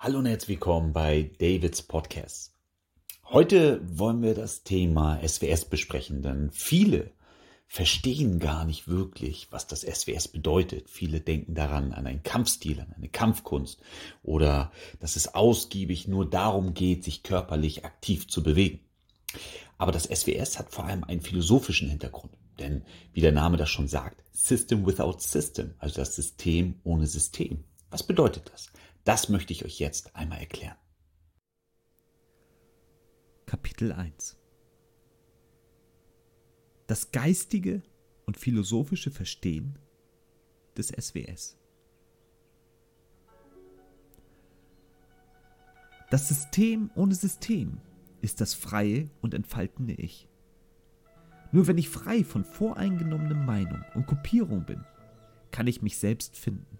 Hallo und herzlich willkommen bei Davids Podcast. Heute wollen wir das Thema SWS besprechen, denn viele verstehen gar nicht wirklich, was das SWS bedeutet. Viele denken daran an einen Kampfstil, an eine Kampfkunst oder dass es ausgiebig nur darum geht, sich körperlich aktiv zu bewegen. Aber das SWS hat vor allem einen philosophischen Hintergrund. Denn wie der Name das schon sagt, System without System, also das System ohne System. Was bedeutet das? Das möchte ich euch jetzt einmal erklären. Kapitel 1 Das geistige und philosophische Verstehen des SWS. Das System ohne System ist das freie und entfaltende Ich. Nur wenn ich frei von voreingenommener Meinung und Kopierung bin, kann ich mich selbst finden.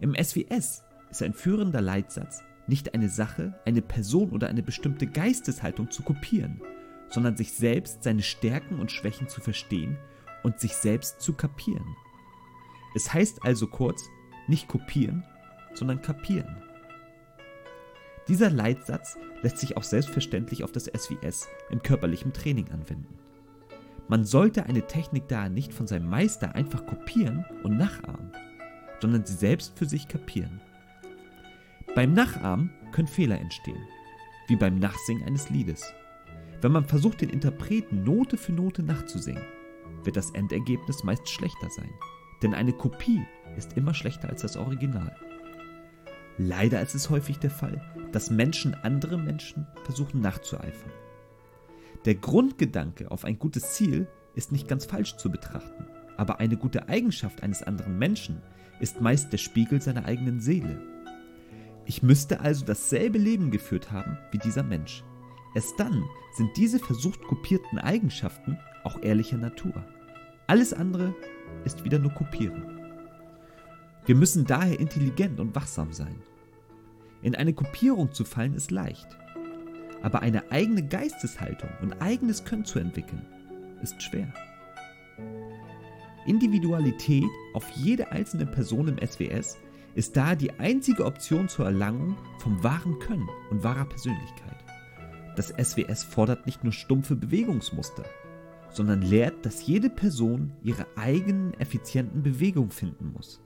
Im SWS ist ein führender Leitsatz, nicht eine Sache, eine Person oder eine bestimmte Geisteshaltung zu kopieren, sondern sich selbst seine Stärken und Schwächen zu verstehen und sich selbst zu kapieren. Es heißt also kurz, nicht kopieren, sondern kapieren. Dieser Leitsatz lässt sich auch selbstverständlich auf das SWS im körperlichen Training anwenden. Man sollte eine Technik daher nicht von seinem Meister einfach kopieren und nachahmen, sondern sie selbst für sich kapieren. Beim Nachahmen können Fehler entstehen, wie beim Nachsingen eines Liedes. Wenn man versucht, den Interpreten Note für Note nachzusingen, wird das Endergebnis meist schlechter sein, denn eine Kopie ist immer schlechter als das Original. Leider ist es häufig der Fall, dass Menschen andere Menschen versuchen nachzueifern. Der Grundgedanke auf ein gutes Ziel ist nicht ganz falsch zu betrachten, aber eine gute Eigenschaft eines anderen Menschen ist meist der Spiegel seiner eigenen Seele. Ich müsste also dasselbe Leben geführt haben wie dieser Mensch. Erst dann sind diese versucht kopierten Eigenschaften auch ehrlicher Natur. Alles andere ist wieder nur Kopieren. Wir müssen daher intelligent und wachsam sein. In eine Kopierung zu fallen ist leicht, aber eine eigene Geisteshaltung und eigenes Können zu entwickeln ist schwer. Individualität auf jede einzelne Person im SWS ist daher die einzige Option zur Erlangung vom wahren Können und wahrer Persönlichkeit. Das SWS fordert nicht nur stumpfe Bewegungsmuster, sondern lehrt, dass jede Person ihre eigenen effizienten Bewegungen finden muss.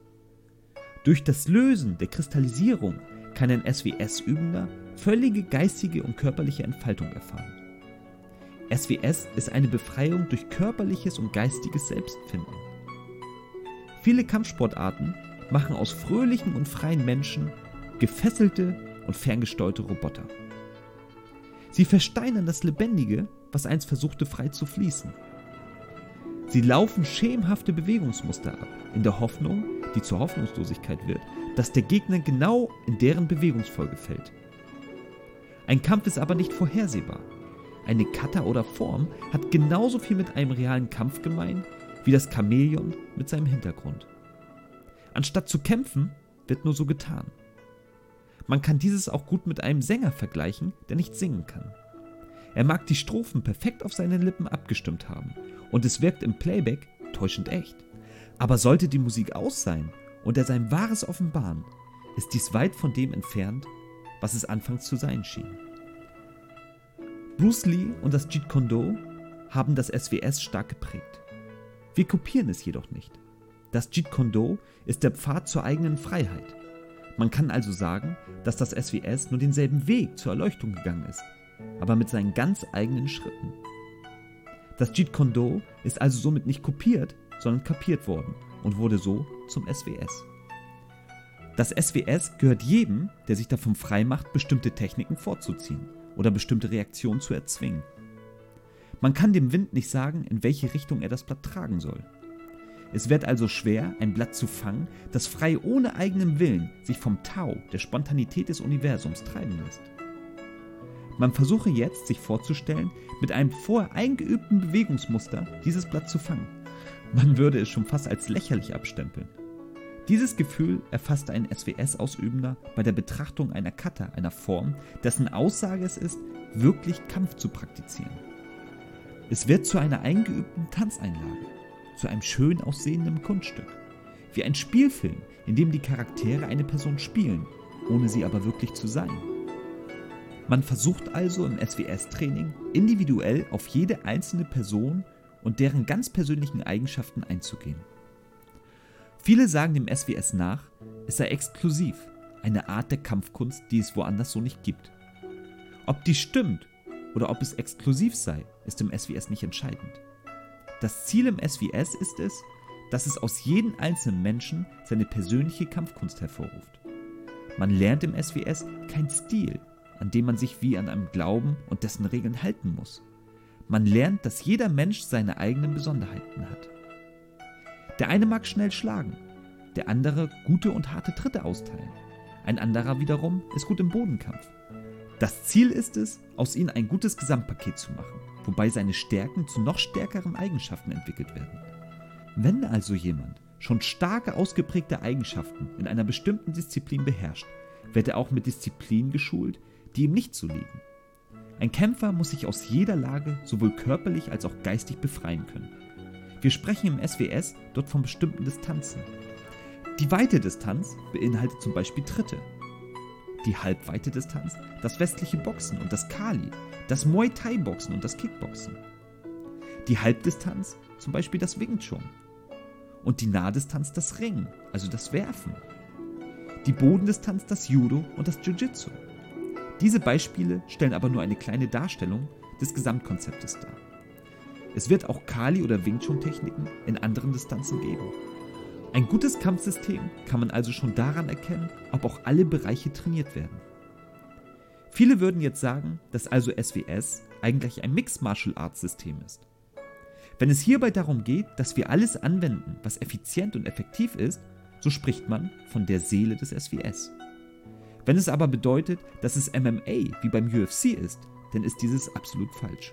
Durch das Lösen der Kristallisierung kann ein SWS-Übender völlige geistige und körperliche Entfaltung erfahren. SWS ist eine Befreiung durch körperliches und geistiges Selbstfinden. Viele Kampfsportarten machen aus fröhlichen und freien Menschen gefesselte und ferngesteuerte Roboter. Sie versteinern das Lebendige, was einst versuchte frei zu fließen. Sie laufen schemenhafte Bewegungsmuster ab, in der Hoffnung, die zur Hoffnungslosigkeit wird, dass der Gegner genau in deren Bewegungsfolge fällt. Ein Kampf ist aber nicht vorhersehbar. Eine Kata oder Form hat genauso viel mit einem realen Kampf gemein wie das Chamäleon mit seinem Hintergrund. Anstatt zu kämpfen, wird nur so getan. Man kann dieses auch gut mit einem Sänger vergleichen, der nicht singen kann. Er mag die Strophen perfekt auf seinen Lippen abgestimmt haben und es wirkt im Playback täuschend echt. Aber sollte die Musik aus sein und er sein Wahres offenbaren, ist dies weit von dem entfernt, was es anfangs zu sein schien. Bruce Lee und das Jeet Kune Do haben das SWS stark geprägt. Wir kopieren es jedoch nicht. Das Jeet Kune Do ist der Pfad zur eigenen Freiheit. Man kann also sagen, dass das SWS nur denselben Weg zur Erleuchtung gegangen ist, aber mit seinen ganz eigenen Schritten. Das Jeet Kune Do ist also somit nicht kopiert, sondern kapiert worden und wurde so zum SWS. Das SWS gehört jedem, der sich davon frei macht, bestimmte Techniken vorzuziehen oder bestimmte Reaktionen zu erzwingen. Man kann dem Wind nicht sagen, in welche Richtung er das Blatt tragen soll. Es wird also schwer, ein Blatt zu fangen, das frei ohne eigenen Willen sich vom Tau, der Spontanität des Universums, treiben lässt. Man versuche jetzt, sich vorzustellen, mit einem vorher eingeübten Bewegungsmuster dieses Blatt zu fangen. Man würde es schon fast als lächerlich abstempeln. Dieses Gefühl erfasst ein SWS-Ausübender bei der Betrachtung einer Kata, einer Form, dessen Aussage es ist, wirklich Kampf zu praktizieren. Es wird zu einer eingeübten Tanzeinlage, zu einem schön aussehenden Kunststück, wie ein Spielfilm, in dem die Charaktere eine Person spielen ohne sie aber wirklich zu sein. Man versucht also im SWS-Training individuell auf jede einzelne Person und deren ganz persönlichen Eigenschaften einzugehen. Viele sagen dem SWS nach, es sei exklusiv, eine Art der Kampfkunst, die es woanders so nicht gibt. Ob dies stimmt oder ob es exklusiv sei, ist im SWS nicht entscheidend. Das Ziel im SWS ist es, dass es aus jedem einzelnen Menschen seine persönliche Kampfkunst hervorruft. Man lernt im SWS kein Stil, an dem man sich wie an einem Glauben und dessen Regeln halten muss. Man lernt, dass jeder Mensch seine eigenen Besonderheiten hat. Der eine mag schnell schlagen, der andere gute und harte Tritte austeilen. Ein anderer wiederum ist gut im Bodenkampf. Das Ziel ist es, aus ihnen ein gutes Gesamtpaket zu machen, wobei seine Stärken zu noch stärkeren Eigenschaften entwickelt werden. Wenn also jemand schon starke ausgeprägte Eigenschaften in einer bestimmten Disziplin beherrscht, wird er auch mit Disziplinen geschult, die ihm nicht so liegen. Ein Kämpfer muss sich aus jeder Lage sowohl körperlich als auch geistig befreien können. Wir sprechen im SWS dort von bestimmten Distanzen. Die weite Distanz beinhaltet zum Beispiel Tritte. Die halbweite Distanz das westliche Boxen und das Kali, das Muay Thai Boxen und das Kickboxen. Die Halbdistanz zum Beispiel das Wing Chun. Und die Nahdistanz das Ringen, also das Werfen. Die Bodendistanz das Judo und das Jiu-Jitsu. Diese Beispiele stellen aber nur eine kleine Darstellung des Gesamtkonzeptes dar. Es wird auch Kali- oder Wing Chun-Techniken in anderen Distanzen geben. Ein gutes Kampfsystem kann man also schon daran erkennen, ob auch alle Bereiche trainiert werden. Viele würden jetzt sagen, dass also SWS eigentlich ein Mixed Martial Arts System ist. Wenn es hierbei darum geht, dass wir alles anwenden, was effizient und effektiv ist, so spricht man von der Seele des SWS. Wenn es aber bedeutet, dass es MMA wie beim UFC ist, dann ist dieses absolut falsch.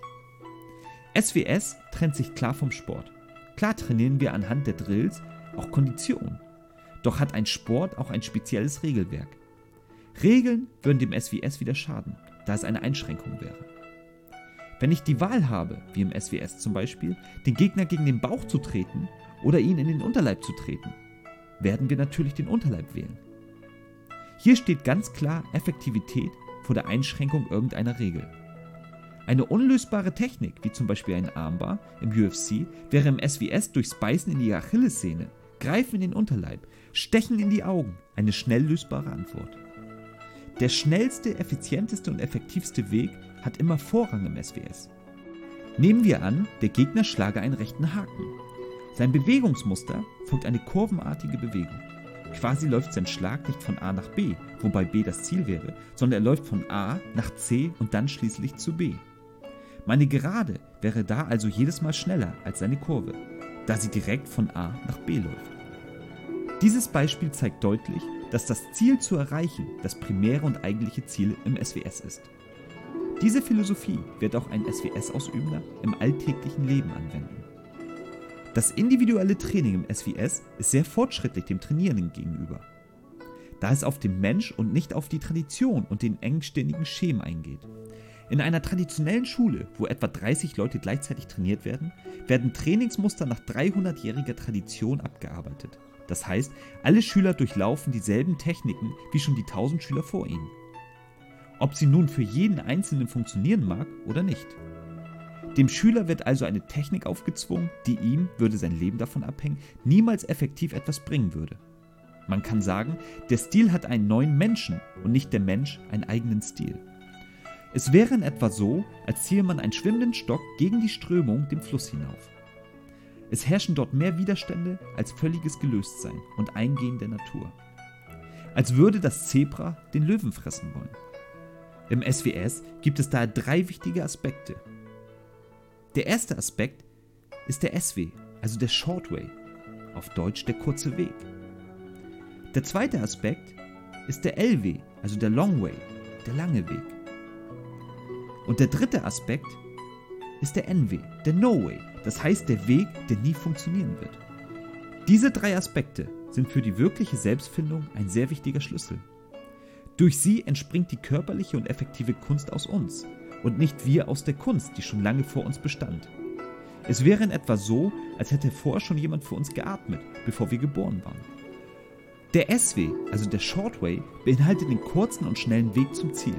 SWS trennt sich klar vom Sport. Klar trainieren wir anhand der Drills auch Kondition. Doch hat ein Sport auch ein spezielles Regelwerk. Regeln würden dem SWS wieder schaden, da es eine Einschränkung wäre. Wenn ich die Wahl habe, wie im SWS zum Beispiel, den Gegner gegen den Bauch zu treten oder ihn in den Unterleib zu treten, werden wir natürlich den Unterleib wählen. Hier steht ganz klar Effektivität vor der Einschränkung irgendeiner Regel. Eine unlösbare Technik, wie zum Beispiel ein Armbar im UFC, wäre im SWS durchs Beißen in die Achillessehne, Greifen in den Unterleib, Stechen in die Augen eine schnell lösbare Antwort. Der schnellste, effizienteste und effektivste Weg hat immer Vorrang im SWS. Nehmen wir an, der Gegner schlage einen rechten Haken. Sein Bewegungsmuster folgt eine kurvenartige Bewegung. Quasi läuft sein Schlag nicht von A nach B, wobei B das Ziel wäre, sondern er läuft von A nach C und dann schließlich zu B. Meine Gerade wäre da also jedes Mal schneller als seine Kurve, da sie direkt von A nach B läuft. Dieses Beispiel zeigt deutlich, dass das Ziel zu erreichen das primäre und eigentliche Ziel im SWS ist. Diese Philosophie wird auch ein SWS-Ausübender im alltäglichen Leben anwenden. Das individuelle Training im SWS ist sehr fortschrittlich dem Trainierenden gegenüber, da es auf den Mensch und nicht auf die Tradition und den engständigen Schemen eingeht. In einer traditionellen Schule, wo etwa 30 Leute gleichzeitig trainiert werden, werden Trainingsmuster nach 300-jähriger Tradition abgearbeitet. Das heißt, alle Schüler durchlaufen dieselben Techniken wie schon die 1000 Schüler vor ihnen. Ob sie nun für jeden Einzelnen funktionieren mag oder nicht. Dem Schüler wird also eine Technik aufgezwungen, die ihm, würde sein Leben davon abhängen, niemals effektiv etwas bringen würde. Man kann sagen, der Stil hat einen neuen Menschen und nicht der Mensch einen eigenen Stil. Es wäre in etwa so, als ziehe man einen schwimmenden Stock gegen die Strömung dem Fluss hinauf. Es herrschen dort mehr Widerstände als völliges Gelöstsein und Eingehen der Natur. Als würde das Zebra den Löwen fressen wollen. Im SWS gibt es daher drei wichtige Aspekte. Der erste Aspekt ist der SW, also der Shortway, auf Deutsch der kurze Weg. Der zweite Aspekt ist der LW, also der Longway, der lange Weg. Und der dritte Aspekt ist der NW, der No Way, das heißt der Weg, der nie funktionieren wird. Diese drei Aspekte sind für die wirkliche Selbstfindung ein sehr wichtiger Schlüssel. Durch sie entspringt die körperliche und effektive Kunst aus uns und nicht wir aus der Kunst, die schon lange vor uns bestand. Es wäre in etwa so, als hätte vorher schon jemand für uns geatmet, bevor wir geboren waren. Der SW, also der Shortway, beinhaltet den kurzen und schnellen Weg zum Ziel.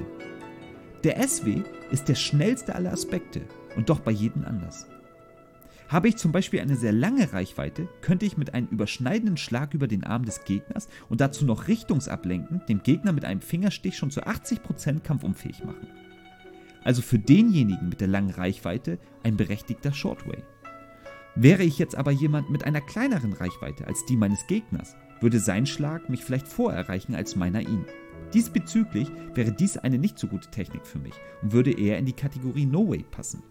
Der SW ist der schnellste aller Aspekte und doch bei jedem anders. Habe ich zum Beispiel eine sehr lange Reichweite, könnte ich mit einem überschneidenden Schlag über den Arm des Gegners und dazu noch richtungsablenken dem Gegner mit einem Fingerstich schon zu 80% kampfunfähig machen. Also für denjenigen mit der langen Reichweite ein berechtigter Shortway. Wäre ich jetzt aber jemand mit einer kleineren Reichweite als die meines Gegners, würde sein Schlag mich vielleicht vorerreichen als meiner ihn. Diesbezüglich wäre dies eine nicht so gute Technik für mich und würde eher in die Kategorie No Way passen.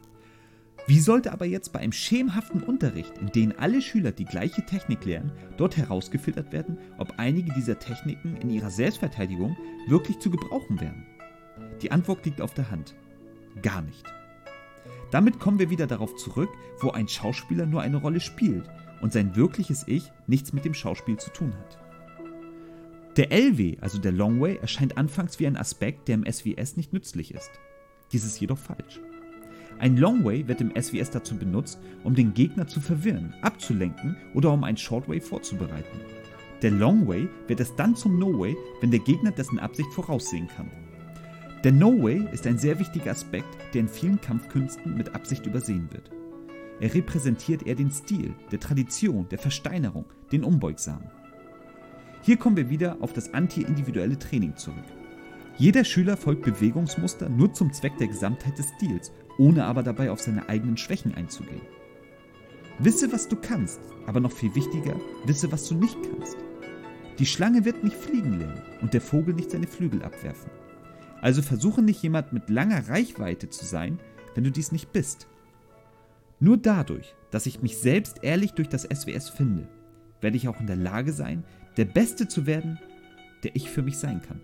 Wie sollte aber jetzt bei einem schemenhaften Unterricht, in dem alle Schüler die gleiche Technik lernen, dort herausgefiltert werden, ob einige dieser Techniken in ihrer Selbstverteidigung wirklich zu gebrauchen wären? Die Antwort liegt auf der Hand. Gar nicht. Damit kommen wir wieder darauf zurück, wo ein Schauspieler nur eine Rolle spielt und sein wirkliches Ich nichts mit dem Schauspiel zu tun hat. Der LW, also der Longway, erscheint anfangs wie ein Aspekt, der im SWS nicht nützlich ist. Dies ist jedoch falsch. Ein Longway wird im SWS dazu benutzt, um den Gegner zu verwirren, abzulenken oder um einen Shortway vorzubereiten. Der Longway wird es dann zum No-Way, wenn der Gegner dessen Absicht voraussehen kann. Der No-Way ist ein sehr wichtiger Aspekt, der in vielen Kampfkünsten mit Absicht übersehen wird. Er repräsentiert eher den Stil, der Tradition, der Versteinerung, den Unbeugsamen. Hier kommen wir wieder auf das anti-individuelle Training zurück. Jeder Schüler folgt Bewegungsmuster nur zum Zweck der Gesamtheit des Stils, ohne aber dabei auf seine eigenen Schwächen einzugehen. Wisse, was du kannst, aber noch viel wichtiger, wisse, was du nicht kannst. Die Schlange wird nicht fliegen lernen und der Vogel nicht seine Flügel abwerfen. Also versuche nicht jemand mit langer Reichweite zu sein, wenn du dies nicht bist. Nur dadurch, dass ich mich selbst ehrlich durch das SWS finde, werde ich auch in der Lage sein, der Beste zu werden, der ich für mich sein kann.